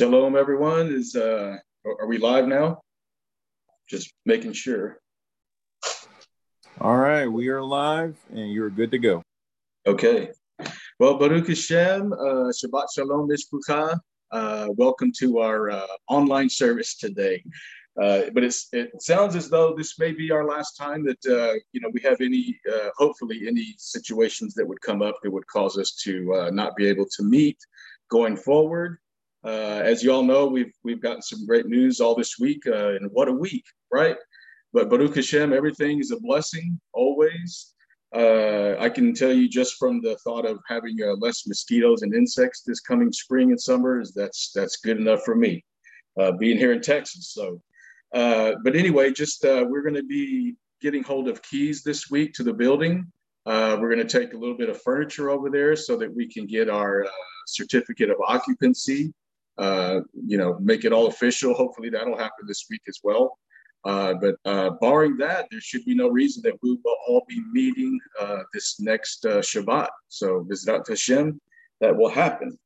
Shalom, everyone. Is uh, are we live now? Just making sure. All right, we are live, and you're good to go. Okay. Well, Baruch Hashem, uh, Shabbat Shalom, Mishpucha. Uh, welcome to our uh, online service today. Uh, but it's, it sounds as though this may be our last time that uh, you know we have any, uh, hopefully, any situations that would come up that would cause us to uh, not be able to meet going forward. Uh, as you all know, we've we've gotten some great news all this week, uh, and what a week, right? But Baruch Hashem, everything is a blessing always. I can tell you just from the thought of having less mosquitoes and insects this coming spring and summer is that's that's good enough for me. being here in Texas, so uh, but anyway, just uh, we're going to be getting hold of keys this week to the building. Uh, we're going to take a little bit of furniture over there so that we can get our uh, certificate of occupancy. Uh, you know, make it all official. Hopefully, that'll happen this week as well. but barring that, there should be no reason that we will all be meeting this next Shabbat. So, Bizrat Hashem, that will happen.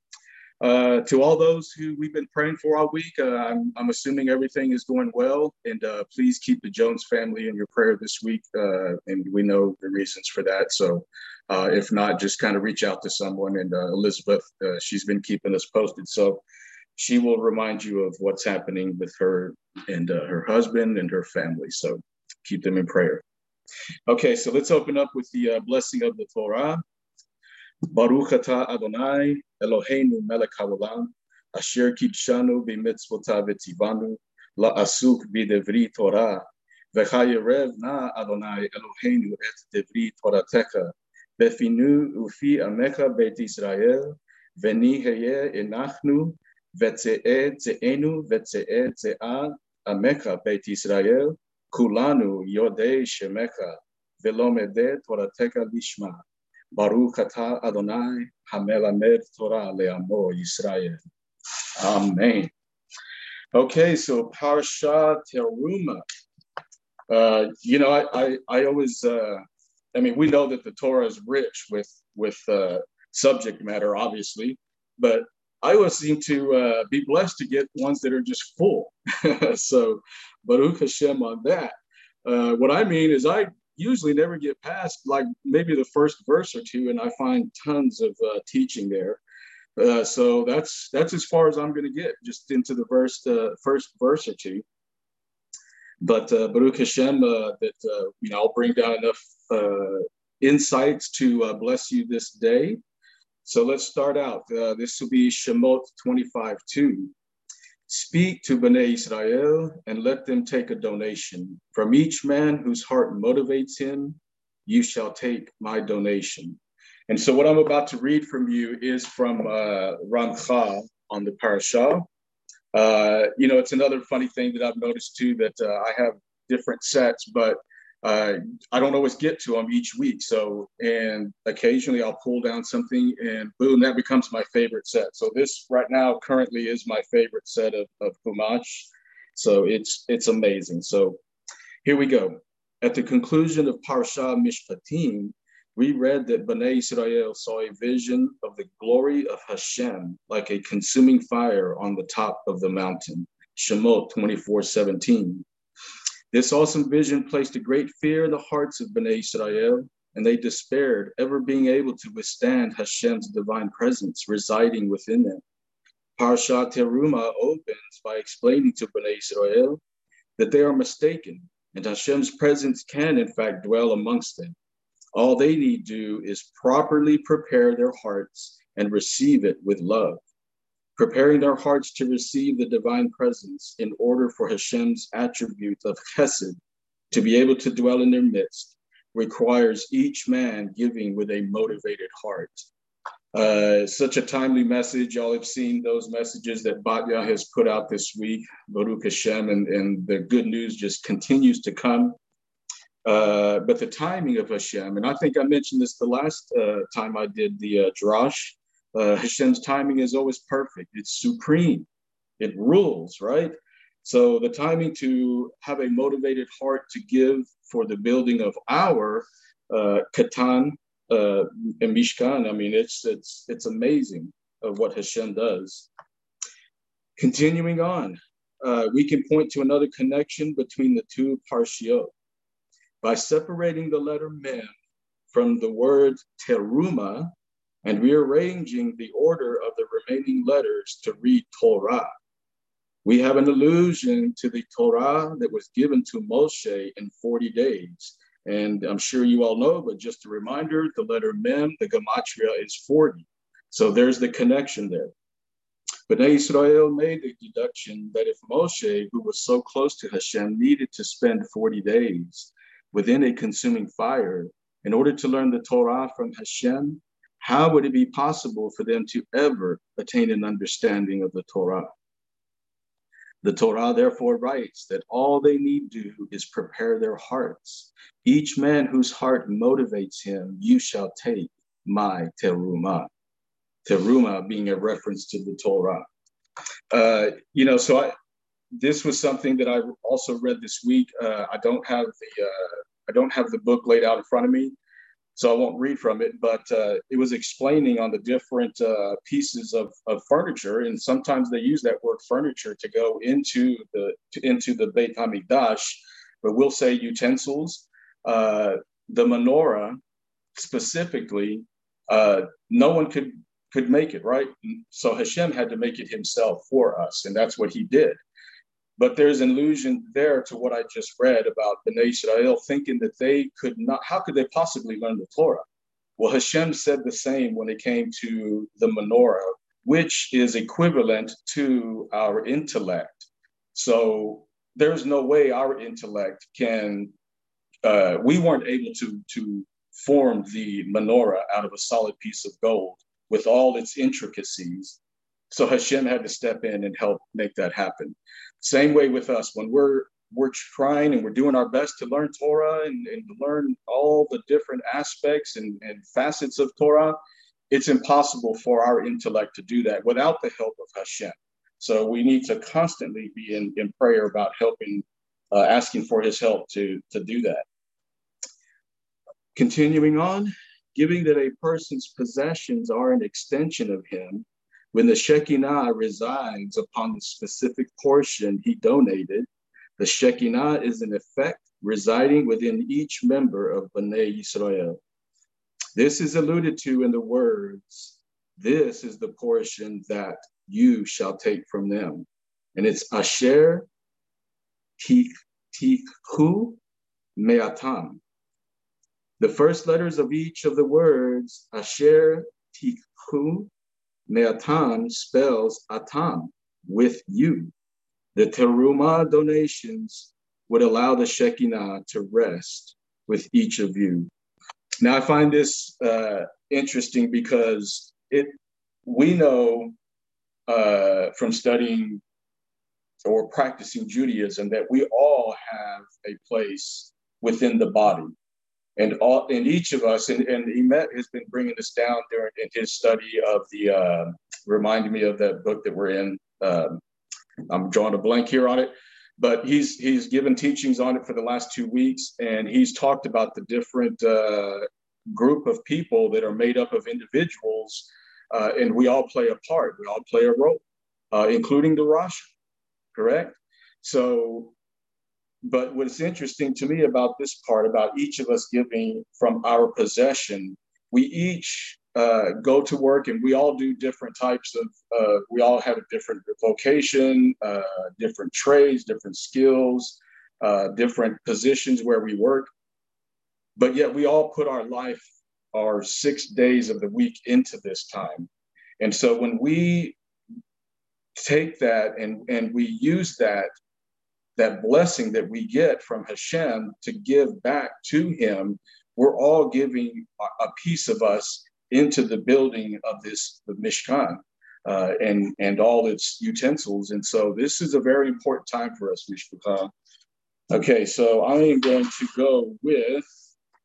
Uh, to all those who we've been praying for all week, uh, I'm, I'm, assuming everything is going well. And uh, please keep the Jones family in your prayer this week. Uh, and we know the reasons for that. So uh, if not, just kind of reach out to someone. And Elizabeth, she's been keeping us posted. So she will remind you of what's happening with her and uh, her husband and her family. So keep them in prayer. Okay, so let's open up with the uh, blessing of the Torah. Baruch atah Adonai Eloheinu melech haolam, asher kidshanu b'mitzvotav v'tzivanu, la'asuk b'devri Torah, v'chayerev na Adonai Eloheinu et devri Toratecha, befinu ufi amecha beit Israel, v'ni heye enachnu, v'tze'e tze'enu v'tze'e tze'a amecha beit Israel, kulanu yodei shemecha, v'lomede Toratecha lishma. Baruch atah Adonai hamelamed Torah le'amo Yisrael. Amen. Okay, so Parsha Teruma. Uh, you know, I, I, I always, uh, I mean, we know that the Torah is rich with with uh, subject matter, obviously, but I always seem to uh, be blessed to get ones that are just full. so, Baruch Hashem on that. Uh, what I mean is, I usually never get past like maybe the first verse or two, and I find tons of uh, teaching there. Uh, so that's that's as far as I'm going to get, just into the verse, uh, first verse or two. But uh, Baruch Hashem, uh, that uh, you know, I'll bring down enough uh, insights to bless you this day. So let's start out. this will be Shemot 25 2. Speak to Bnei Israel and let them take a donation. From each man whose heart motivates him, you shall take my donation. And so, what I'm about to read from you is from uh, Ramchal on the parasha. Uh, you know, it's another funny thing that I've noticed too that uh, I have different sets, but uh, I don't always get to them each week. So, and occasionally I'll pull down something and boom, that becomes my favorite set. So this right now currently is my favorite set of, of Chumash. So it's, it's amazing. So here we go. At the conclusion of Parsha Mishpatim, we read that Bnei Israel saw a vision of the glory of Hashem like a consuming fire on the top of the mountain. Shemot 24, 17. This awesome vision placed a great fear in the hearts of Bnei Israel, and they despaired ever being able to withstand Hashem's divine presence residing within them. Parshat Teruma opens by explaining to Bnei Israel that they are mistaken, and Hashem's presence can in fact dwell amongst them. All they need do is properly prepare their hearts and receive it with love preparing our hearts to receive the divine presence in order for Hashem's attribute of chesed to be able to dwell in their midst requires each man giving with a motivated heart. Uh, such a timely message. Y'all have seen those messages that Batya has put out this week, Baruch Hashem, and, and the good news just continues to come. Uh, but the timing of Hashem, and I think I mentioned this the last uh, time I did the uh, Drash, uh, Hashem's timing is always perfect. It's supreme. It rules, right? So the timing to have a motivated heart to give for the building of our uh, Katan uh, and Mishkan, I mean, it's it's it's amazing of what Hashem does. Continuing on, uh, we can point to another connection between the two parshiot. By separating the letter mem from the word teruma and rearranging the order of the remaining letters to read Torah, we have an allusion to the Torah that was given to Moshe in 40 days. And I'm sure you all know, but just a reminder the letter Mem, the Gematria is 40. So there's the connection there. But Israel made the deduction that if Moshe, who was so close to Hashem, needed to spend 40 days within a consuming fire in order to learn the Torah from Hashem, how would it be possible for them to ever attain an understanding of the Torah? The Torah therefore writes that all they need do is prepare their hearts. Each man whose heart motivates him, you shall take my teruma. Teruma being a reference to the Torah. Uh, you know, so I, this was something that I also read this week. Uh, I don't have the uh, I don't have the book laid out in front of me, so I won't read from it. But uh, it was explaining on the different uh, pieces of, of furniture, and sometimes they use that word furniture to go into the to, into the Beit Hamikdash, but we'll say utensils. Uh, the menorah specifically, uh, no one could could make it right. So Hashem had to make it Himself for us, and that's what He did. But there's an illusion there to what I just read about Bnei Israel thinking that they could not, how could they possibly learn the Torah? Well, Hashem said the same when it came to the menorah, which is equivalent to our intellect. So there's no way our intellect can, uh, we weren't able to, to form the menorah out of a solid piece of gold with all its intricacies. So Hashem had to step in and help make that happen. Same way with us when we're we're trying and we're doing our best to learn Torah and, and learn all the different aspects and, and facets of Torah. It's impossible for our intellect to do that without the help of Hashem. So we need to constantly be in, in prayer about helping, uh, asking for his help to, to do that. Continuing on, giving that a person's possessions are an extension of him, when the Shekinah resides upon the specific portion he donated, the Shekinah is in effect residing within each member of Bnei Yisrael. This is alluded to in the words, this is the portion that you shall take from them. And it's Asher Tikhu Meatam. The first letters of each of the words, Asher Tikhu Me'atam spells atam, with you. The teruma donations would allow the Shekinah to rest with each of you. Now, I find this uh, interesting because it we know uh, from studying or practicing Judaism that we all have a place within the body and all and each of us and, and Emet has been bringing this down during in his study of the uh, reminding me of that book that we're in. Um, i'm drawing a blank here on it but he's he's given teachings on it for the last two weeks and he's talked about the different uh, group of people that are made up of individuals uh, and we all play a part. We all play a role uh, including the Rosh, correct? So but what's interesting to me about this part, about each of us giving from our possession, we each uh, go to work and we all do different types of, uh, we all have a different vocation, uh, different trades, different skills, uh, different positions where we work. But yet we all put our life, our six days of the week into this time. And so when we take that and, and we use that that blessing that we get from Hashem to give back to Him, we're all giving a piece of us into the building of this the Mishkan uh, and and all its utensils. And so this is a very important time for us, Mishkan. Okay, so I am going to go with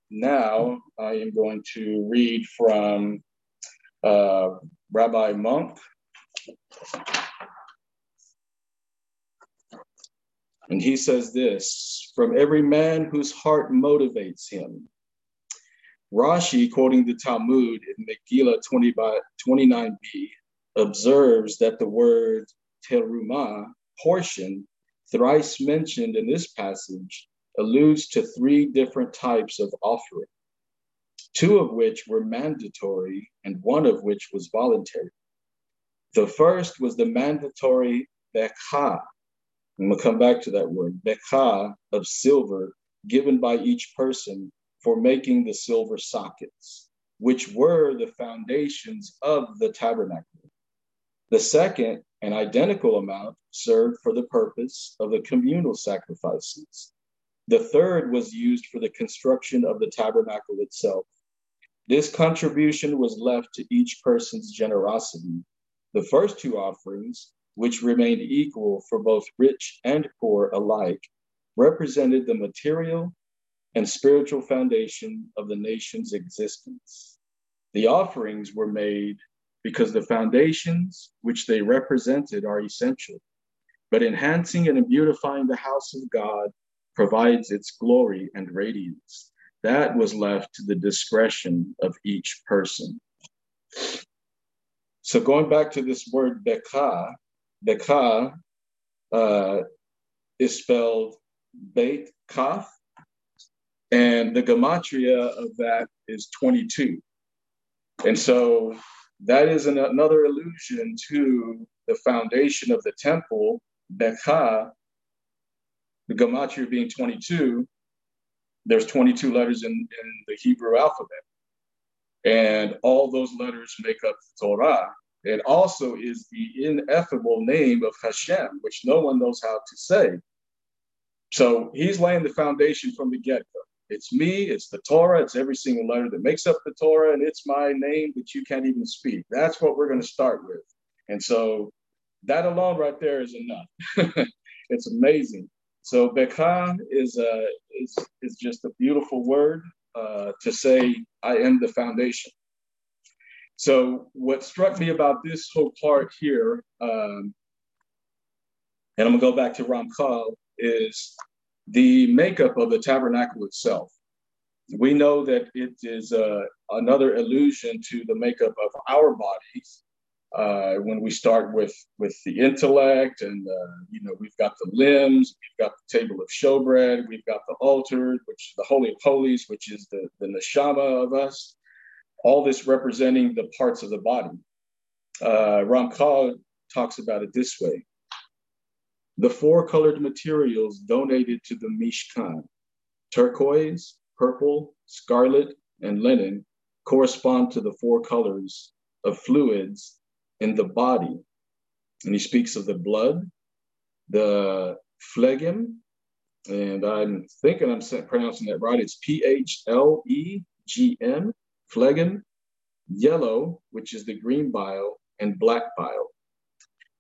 now. I am going to read from uh, Rabbi Munk. And he says this from every man whose heart motivates him. Rashi, quoting the Talmud in Megillah 20 by 29b, observes that the word teruma portion, thrice mentioned in this passage, alludes to three different types of offering, two of which were mandatory and one of which was voluntary. The first was the mandatory bekha. I'm gonna come back to that word, bekha of silver given by each person for making the silver sockets, which were the foundations of the tabernacle. The second, an identical amount, served for the purpose of the communal sacrifices. The third was used for the construction of the tabernacle itself. This contribution was left to each person's generosity the first two offerings, which remained equal for both rich and poor alike, represented the material and spiritual foundation of the nation's existence. The offerings were made because the foundations which they represented are essential, but enhancing and beautifying the house of God provides its glory and radiance. That was left to the discretion of each person. So going back to this word beka, beka uh, is spelled beit kaf, and the gematria of that is 22. And so that is an, another allusion to the foundation of the temple, beka, the gematria being 22. There's 22 letters in, in the Hebrew alphabet. And all those letters make up the Torah. It also is the ineffable name of Hashem, which no one knows how to say. So he's laying the foundation from the get go. It's me, it's the Torah, it's every single letter that makes up the Torah, and it's my name that you can't even speak. That's what we're going to start with. And so that alone right there is enough. it's amazing. So Beka is, uh, is, is just a beautiful word uh, to say, I am the foundation. So what struck me about this whole part here, um, and I'm gonna go back to Ramchal, is the makeup of the tabernacle itself. We know that it is uh, another allusion to the makeup of our bodies. Uh, when we start with with the intellect, and uh, you know we've got the limbs, we've got the table of showbread, we've got the altar, which is the holy of holies, which is the the neshama of us all this representing the parts of the body. Uh, Ramchal talks about it this way. The four colored materials donated to the Mishkan, turquoise, purple, scarlet, and linen, correspond to the four colors of fluids in the body. And he speaks of the blood, the phlegm, and I'm thinking I'm pronouncing that right. It's P H L E G M, phlegm, yellow, which is the green bile, and black bile.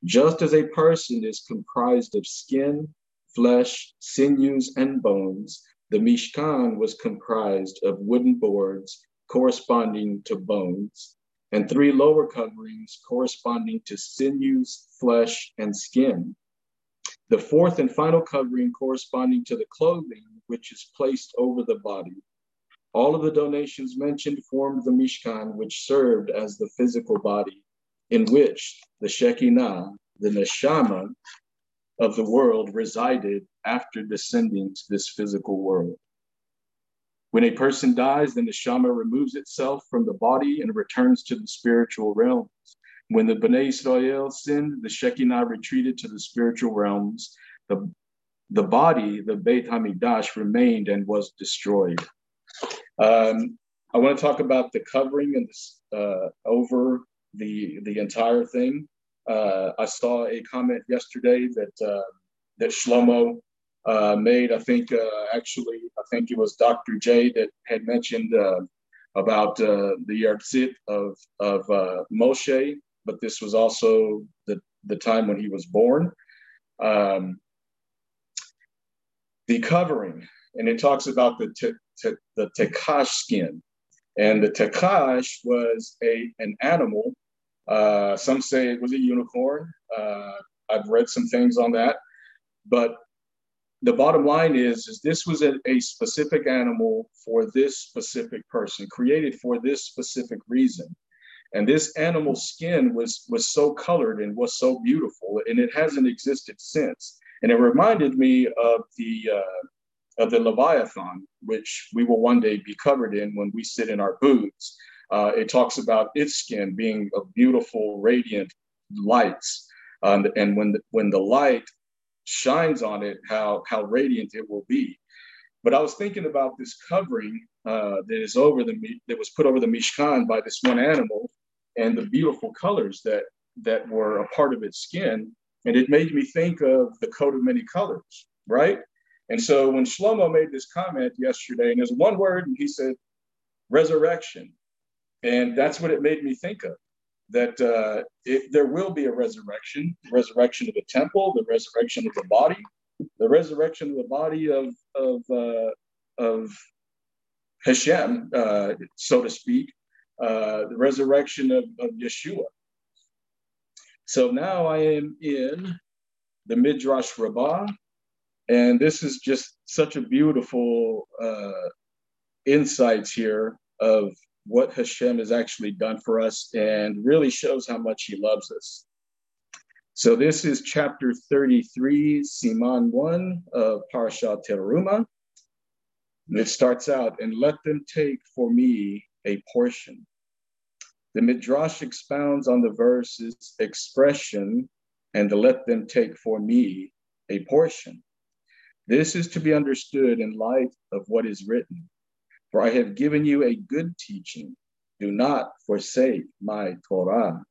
Just as a person is comprised of skin, flesh, sinews, and bones, the Mishkan was comprised of wooden boards corresponding to bones, and three lower coverings corresponding to sinews, flesh, and skin. The fourth and final covering corresponding to the clothing, which is placed over the body. All of the donations mentioned formed the Mishkan, which served as the physical body in which the Shekinah, the Neshama of the world, resided after descending to this physical world. When a person dies, the Neshama removes itself from the body and returns to the spiritual realms. When the Bnei Israel sinned, the Shekinah retreated to the spiritual realms. The, the body, the Beit Hamikdash, remained and was destroyed. Um, I want to talk about the covering and this, uh, over the the entire thing. Uh, I saw a comment yesterday that uh, that Shlomo uh, made. I think uh, actually, I think it was Dr. J that had mentioned uh, about the yahrzeit of of Moshe, but this was also the the time when he was born. Um, the covering, and it talks about the te, the tachash skin. And the tachash was a, an animal. Uh, some say it was a unicorn. Uh, I've read some things on that. But the bottom line is, is this was a, a specific animal for this specific person, created for this specific reason. And this animal skin was was so colored and was so beautiful, and it hasn't existed since. And it reminded me of the uh, of the Leviathan, which we will one day be covered in when we sit in our booths. Uh, it talks about its skin being a beautiful, radiant lights, um, and when the, when the light shines on it, how how radiant it will be. But I was thinking about this covering uh, that is over the that was put over the Mishkan by this one animal, and the beautiful colors that that were a part of its skin, and it made me think of the coat of many colors, right? And so when Shlomo made this comment yesterday, and there's one word, and he said resurrection, and that's what it made me think of. That uh, it, there will be a resurrection, resurrection of the temple, the resurrection of the body, the resurrection of the body of of uh, of Hashem, uh, so to speak, uh, the resurrection of, of Yeshua. So now I am in the Midrash Rabbah, and this is just such a beautiful uh, insights here of what Hashem has actually done for us and really shows how much he loves us. So this is chapter 33, Siman 1 of Parashat Teruma. And it starts out, and let them take for me a portion. The Midrash expounds on the verse's expression, and let them take for me a portion. This is to be understood in light of what is written. For I have given you a good teaching. Do not forsake my Torah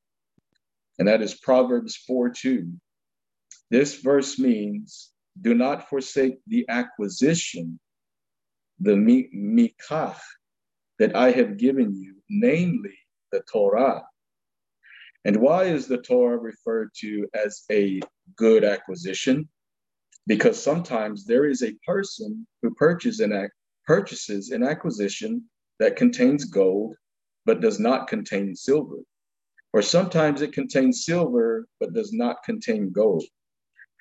and that is Proverbs 4 2. This verse means do not forsake the acquisition, the mikach that I have given you, namely the Torah. And why is the Torah referred to as a good acquisition? Because sometimes there is a person who purchases an, purchases an acquisition that contains gold but does not contain silver. Or sometimes it contains silver but does not contain gold.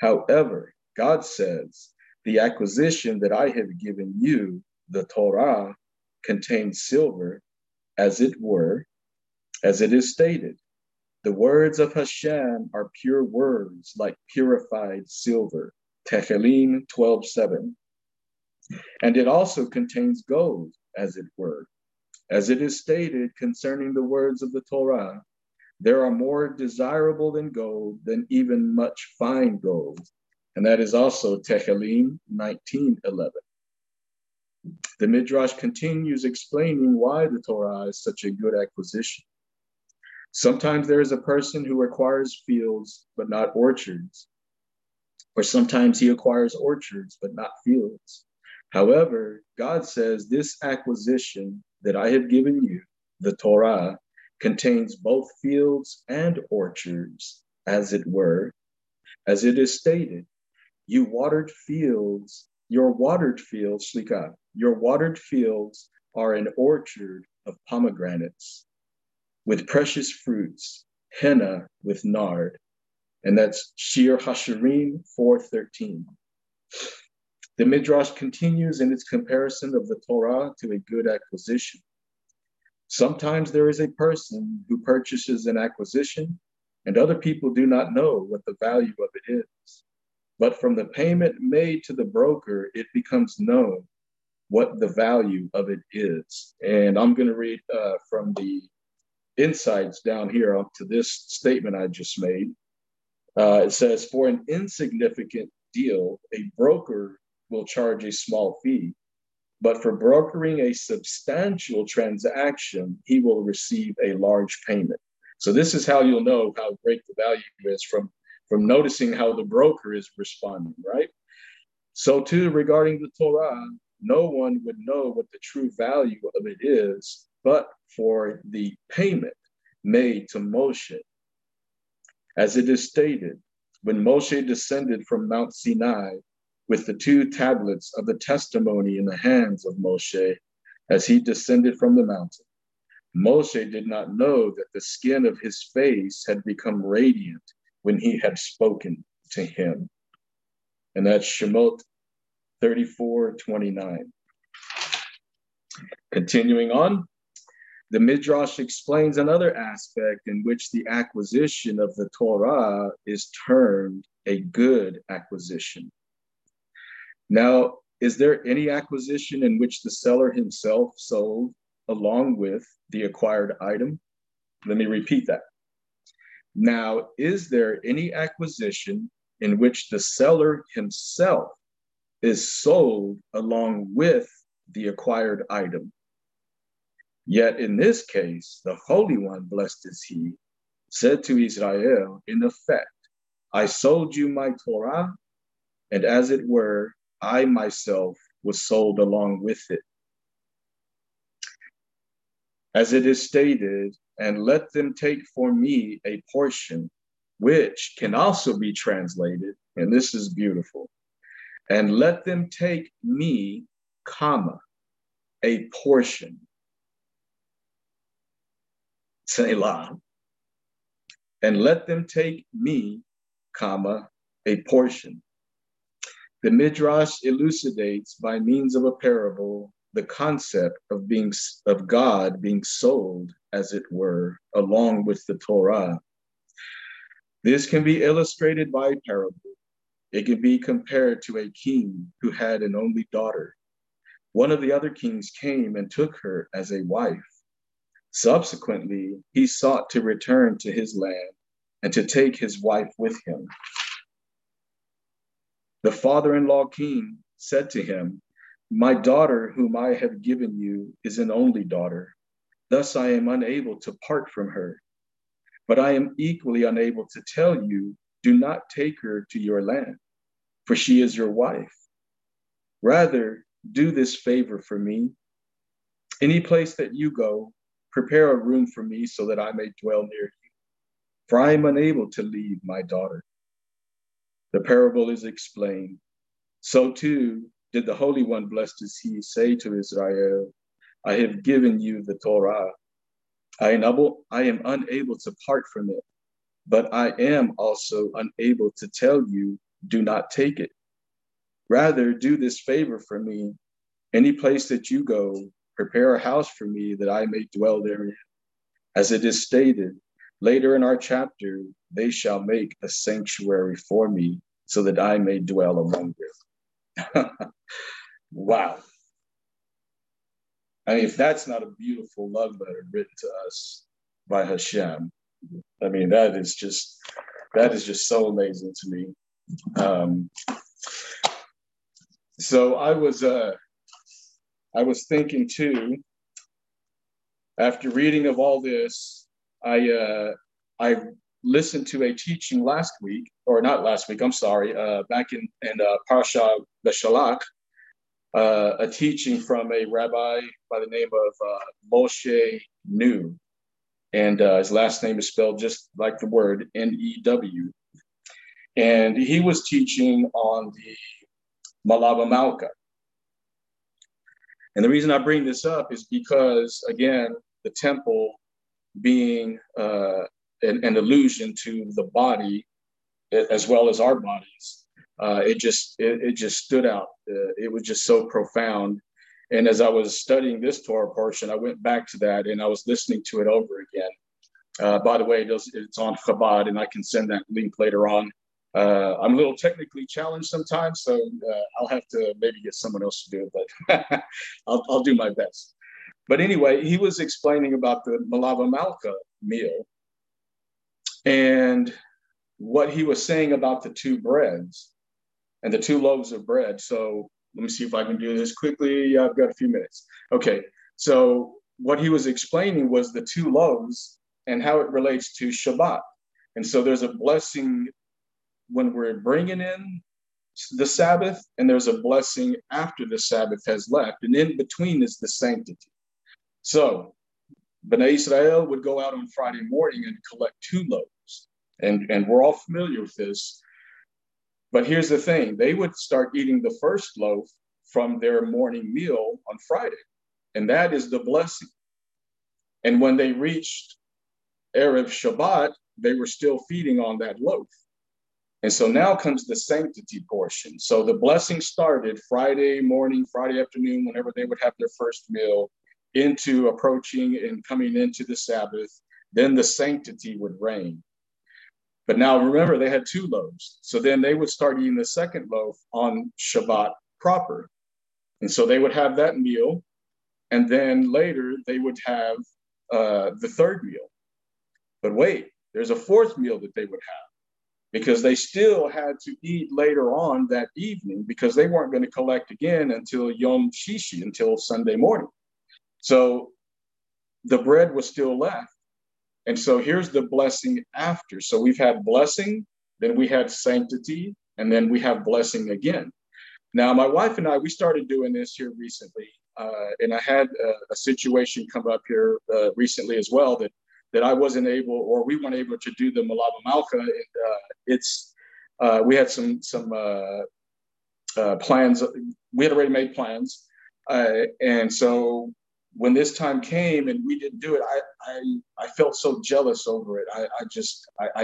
However, God says, the acquisition that I have given you, the Torah, contains silver, as it were, as it is stated. The words of Hashem are pure words, like purified silver. Tehillim 12:7. And it also contains gold, as it were, as it is stated concerning the words of the Torah. There are more desirable than gold, than even much fine gold. And that is also Tehillim 19:11. The Midrash continues explaining why the Torah is such a good acquisition. Sometimes there is a person who acquires fields but not orchards, or sometimes he acquires orchards but not fields. However, God says this acquisition that I have given you, the Torah, contains both fields and orchards, as it were. As it is stated, you watered fields, your watered fields, Shlika, your watered fields are an orchard of pomegranates with precious fruits, henna with nard. And that's Shir Hashirim 4.13. The Midrash continues in its comparison of the Torah to a good acquisition. Sometimes there is a person who purchases an acquisition, and other people do not know what the value of it is. But from the payment made to the broker, it becomes known what the value of it is. And I'm going to read uh, from the insights down here up to this statement I just made. Uh, it says, For an insignificant deal, a broker will charge a small fee but for brokering a substantial transaction, he will receive a large payment. So this is how you'll know how great the value is from, from noticing how the broker is responding, right? So too, regarding the Torah, no one would know what the true value of it is, but for the payment made to Moshe. As it is stated, when Moshe descended from Mount Sinai, with the two tablets of the testimony in the hands of Moshe as he descended from the mountain. Moshe did not know that the skin of his face had become radiant when he had spoken to him. And that's Shemot 34 29. Continuing on, the Midrash explains another aspect in which the acquisition of the Torah is termed a good acquisition. Now, is there any acquisition in which the seller himself sold along with the acquired item? Let me repeat that. Now, is there any acquisition in which the seller himself is sold along with the acquired item? Yet in this case, the Holy One, blessed is He, said to Israel, in effect, I sold you my Torah, and as it were, I myself was sold along with it. As it is stated, and let them take for me a portion, which can also be translated, and this is beautiful, and let them take me, comma, a portion. Selah. And let them take me, comma, a portion. The Midrash elucidates by means of a parable the concept of being of God being sold, as it were, along with the Torah. This can be illustrated by parable. It can be compared to a king who had an only daughter. One of the other kings came and took her as a wife. Subsequently, he sought to return to his land and to take his wife with him. The father in law king said to him, My daughter, whom I have given you, is an only daughter. Thus I am unable to part from her. But I am equally unable to tell you, Do not take her to your land, for she is your wife. Rather, do this favor for me. Any place that you go, prepare a room for me so that I may dwell near you, for I am unable to leave my daughter the parable is explained. So too did the Holy One, blessed is He, say to Israel, I have given you the Torah. I am, able, I am unable to part from it, but I am also unable to tell you, do not take it. Rather, do this favor for me. Any place that you go, prepare a house for me that I may dwell therein. As it is stated, Later in our chapter, they shall make a sanctuary for me so that I may dwell among them. wow. I mean, if that's not a beautiful love letter written to us by Hashem, I mean, that is just that is just so amazing to me. Um, so I was uh, I was thinking too, after reading of all this, I uh, I listened to a teaching last week, or not last week. I'm sorry, uh, back in in uh, Parsha Beshalach, uh, a teaching from a rabbi by the name of uh, Moshe New, and uh, his last name is spelled just like the word N E W, and he was teaching on the Malava Malka. And the reason I bring this up is because, again, the temple being uh, an, an, allusion to the body as well as our bodies. Uh, it just it, it, just stood out. Uh, it was just so profound. And as I was studying this Torah portion, I went back to that and I was listening to it over again. Uh, by the way, it's on Chabad, and I can send that link later on. Uh, I'm a little technically challenged sometimes, so uh, I'll have to maybe get someone else to do it, but I'll, I'll do my best. But anyway, he was explaining about the Malava Malka meal and what he was saying about the two breads and the two loaves of bread. So let me see if I can do this quickly. I've got a few minutes. Okay. So what he was explaining was the two loaves and how it relates to Shabbat. And so there's a blessing when we're bringing in the Sabbath, and there's a blessing after the Sabbath has left. And in between is the sanctity. So Bnei Israel would go out on Friday morning and collect two loaves. And, and we're all familiar with this. But here's the thing they would start eating the first loaf from their morning meal on Friday, and that is the blessing. And when they reached Erev Shabbat, they were still feeding on that loaf. And so now comes the sanctity portion. So the blessing started Friday morning, Friday afternoon, whenever they would have their first meal into approaching and coming into the Sabbath, then the sanctity would reign. But now remember, they had two loaves. So then they would start eating the second loaf on Shabbat proper. And so they would have that meal. And then later they would have uh, the third meal. But wait, there's a fourth meal that they would have because they still had to eat later on that evening because they weren't going to collect again until Yom Shishi, until Sunday morning. So the bread was still left. And so here's the blessing after. So we've had blessing, then we had sanctity, and then we have blessing again. Now, my wife and I, we started doing this here recently. Uh, and I had a, a, situation come up here uh, recently as well that that I wasn't able or we weren't able to do the Malava Malka. And, uh, it's uh, we had some some uh, uh, plans. We had already made plans, and so when this time came and we didn't do it, I I, I felt so jealous over it. I, I just I, I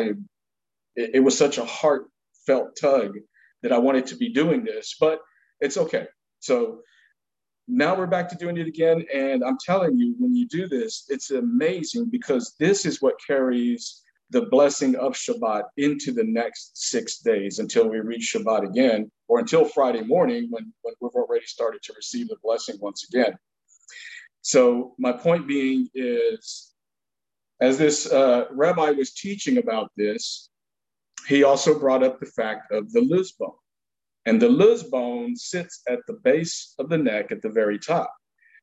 it, it was such a heartfelt tug that I wanted to be doing this, but it's okay. So now we're back to doing it again. And I'm telling you, when you do this, it's amazing because this is what carries the blessing of Shabbat into the next six days until we reach Shabbat again, or until Friday morning when, when we've already started to receive the blessing once again. So, my point being is, as this uh, rabbi was teaching about this, he also brought up the fact of the luz bone. And the luz bone sits at the base of the neck at the very top,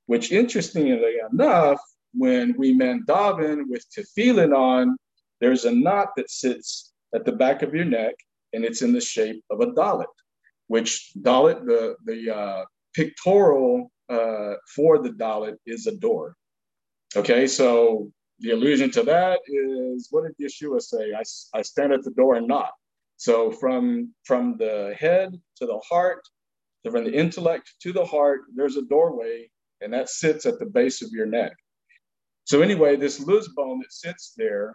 which interestingly enough, when we men daven with tefillin on, there's a knot that sits at the back of your neck and it's in the shape of a dalet, which dalet, the, the uh, pictorial uh, for the dalet is a door. Okay, so the allusion to that is what did Yeshua say? I, I stand at the door and knock. So from from the head to the heart, from the intellect to the heart, there's a doorway, and that sits at the base of your neck. So anyway, this luz bone that sits there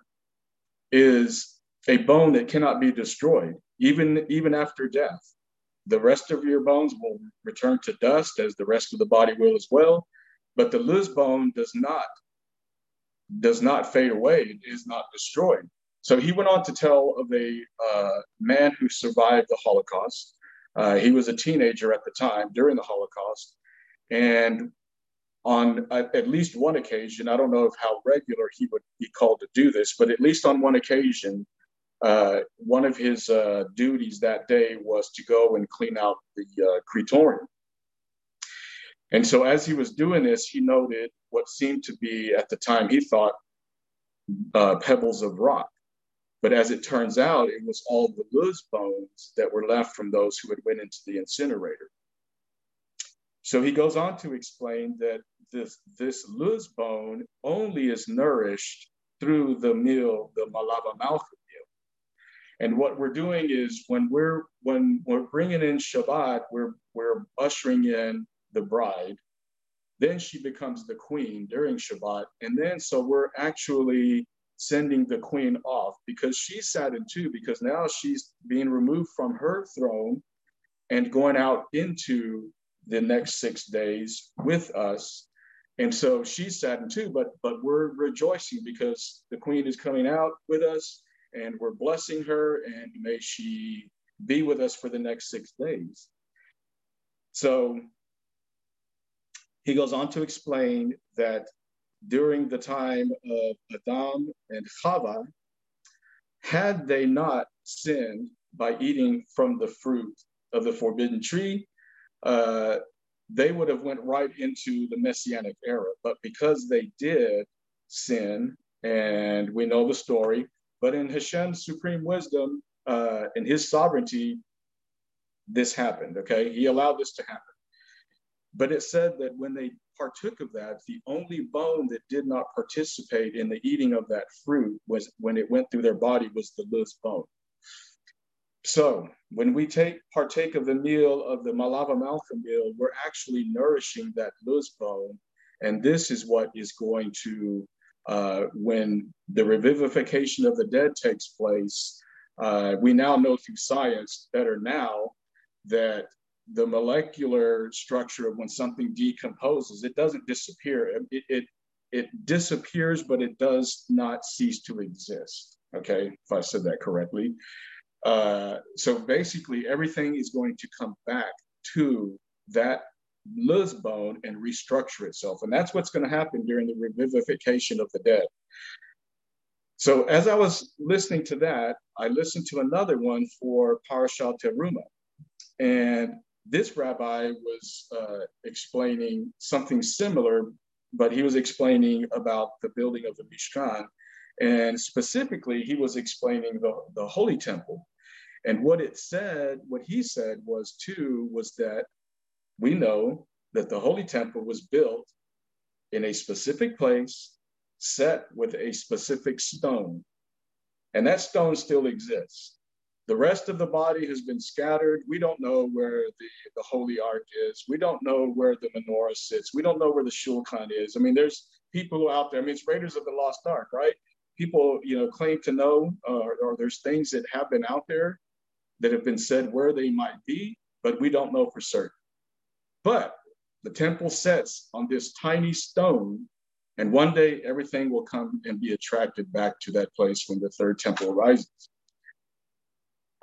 is a bone that cannot be destroyed, even even after death. The rest of your bones will return to dust, as the rest of the body will as well. But the luz bone does not does not fade away. It is not destroyed. So he went on to tell of a uh, man who survived the Holocaust. Uh, he was a teenager at the time during the Holocaust. And on at least one occasion, I don't know of how regular he would be called to do this, but at least on one occasion, uh, one of his uh, duties that day was to go and clean out the uh, crematorium. And so, as he was doing this, he noted what seemed to be, at the time, he thought uh, pebbles of rock. But as it turns out, it was all the luz bones that were left from those who had went into the incinerator. So he goes on to explain that this, this luz bone only is nourished through the meal, the malava malcha meal. And what we're doing is when we're when we're bringing in Shabbat, we're we're ushering in the bride. Then she becomes the queen during Shabbat, and then so we're actually sending the queen off because she's saddened too, because now she's being removed from her throne and going out into the next six days with us. And so she's saddened too, but but we're rejoicing because the queen is coming out with us and we're blessing her and may she be with us for the next six days. So he goes on to explain that during the time of Adam and Chava, had they not sinned by eating from the fruit of the forbidden tree, uh, they would have went right into the messianic era. But because they did sin, and we know the story, but in Hashem's supreme wisdom, uh, in His sovereignty, this happened. Okay, He allowed this to happen. But it said that when they partook of that, the only bone that did not participate in the eating of that fruit was when it went through their body was the luz bone. So when we take partake of the meal of the malava malcha meal, we're actually nourishing that luz bone, and this is what is going to, uh, when the revivification of the dead takes place, uh, we now know through science better now that the molecular structure of when something decomposes, it doesn't disappear. It, it, it disappears, but it does not cease to exist. Okay, if I said that correctly. Uh, so basically, everything is going to come back to that Luz bone and restructure itself. And that's what's going to happen during the revivification of the dead. So as I was listening to that, I listened to another one for Parashat Teruma. And this rabbi was uh, explaining something similar, but he was explaining about the building of the Mishkan. And specifically, he was explaining the, the Holy Temple. And what it said, what he said was too, was that we know that the Holy Temple was built in a specific place, set with a specific stone. And that stone still exists. The rest of the body has been scattered. We don't know where the, the Holy Ark is. We don't know where the menorah sits. We don't know where the Shulchan is. I mean, there's people out there. I mean, it's Raiders of the Lost Ark, right? People, you know, claim to know, uh, or there's things that have been out there that have been said where they might be, but we don't know for certain. But the temple sets on this tiny stone, and one day everything will come and be attracted back to that place when the third temple rises.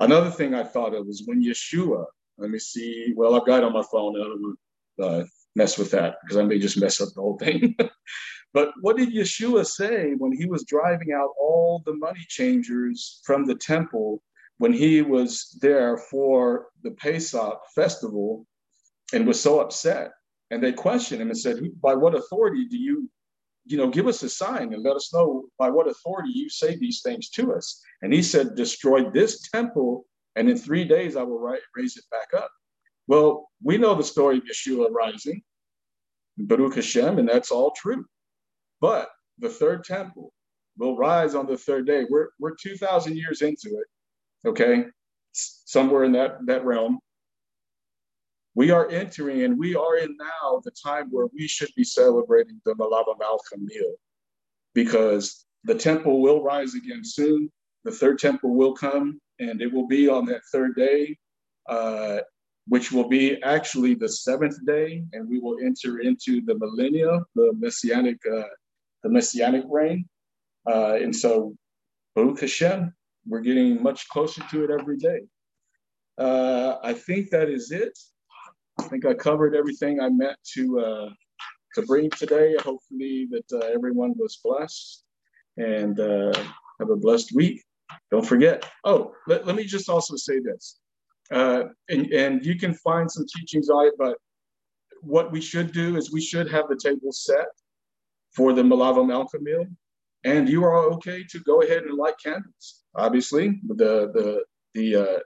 Another thing I thought of was when Yeshua, let me see, well, I've got it on my phone, I don't uh, mess with that because I may just mess up the whole thing. but what did Yeshua say when he was driving out all the money changers from the temple when he was there for the Pesach festival and was so upset? And they questioned him and said, By what authority do you you know, give us a sign and let us know by what authority you say these things to us. And he said, destroy this temple, and in three days I will raise it back up. Well, we know the story of Yeshua rising, Baruch Hashem, and that's all true. But the third temple will rise on the third day. We're, we're 2,000 years into it, okay? Somewhere in that, that realm we are entering and we are in now the time where we should be celebrating the Malkah meal because the temple will rise again soon. The third temple will come and it will be on that third day, uh, which will be actually the seventh day, and we will enter into the millennia, the messianic, uh, the messianic reign. Uh, and so, Baruch Hashem, we're getting much closer to it every day. Uh, I think that is it. I think I covered everything I meant to uh, to bring today. Hopefully that uh, everyone was blessed and uh, have a blessed week. Don't forget. Oh, let, let me just also say this. Uh, and, and you can find some teachings on it, but what we should do is we should have the table set for the Melaveh Malkah meal. And you are okay to go ahead and light candles. Obviously, the the the uh,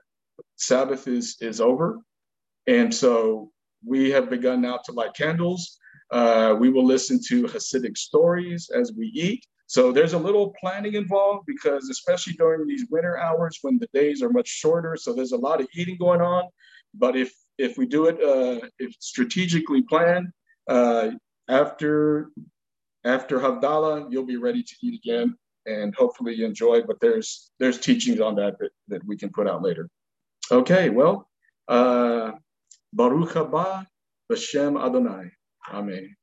Sabbath is is over, and so we have begun now to light candles. Uh, we will listen to Hasidic stories as we eat. So there's a little planning involved because, especially during these winter hours when the days are much shorter, so there's a lot of eating going on. But if if we do it, uh, if strategically planned, uh, after after Havdalah, you'll be ready to eat again, and hopefully enjoy. But there's there's teachings on that that, that we can put out later. Okay, well. Uh, Baruch haba b'shem Adonai. Amen.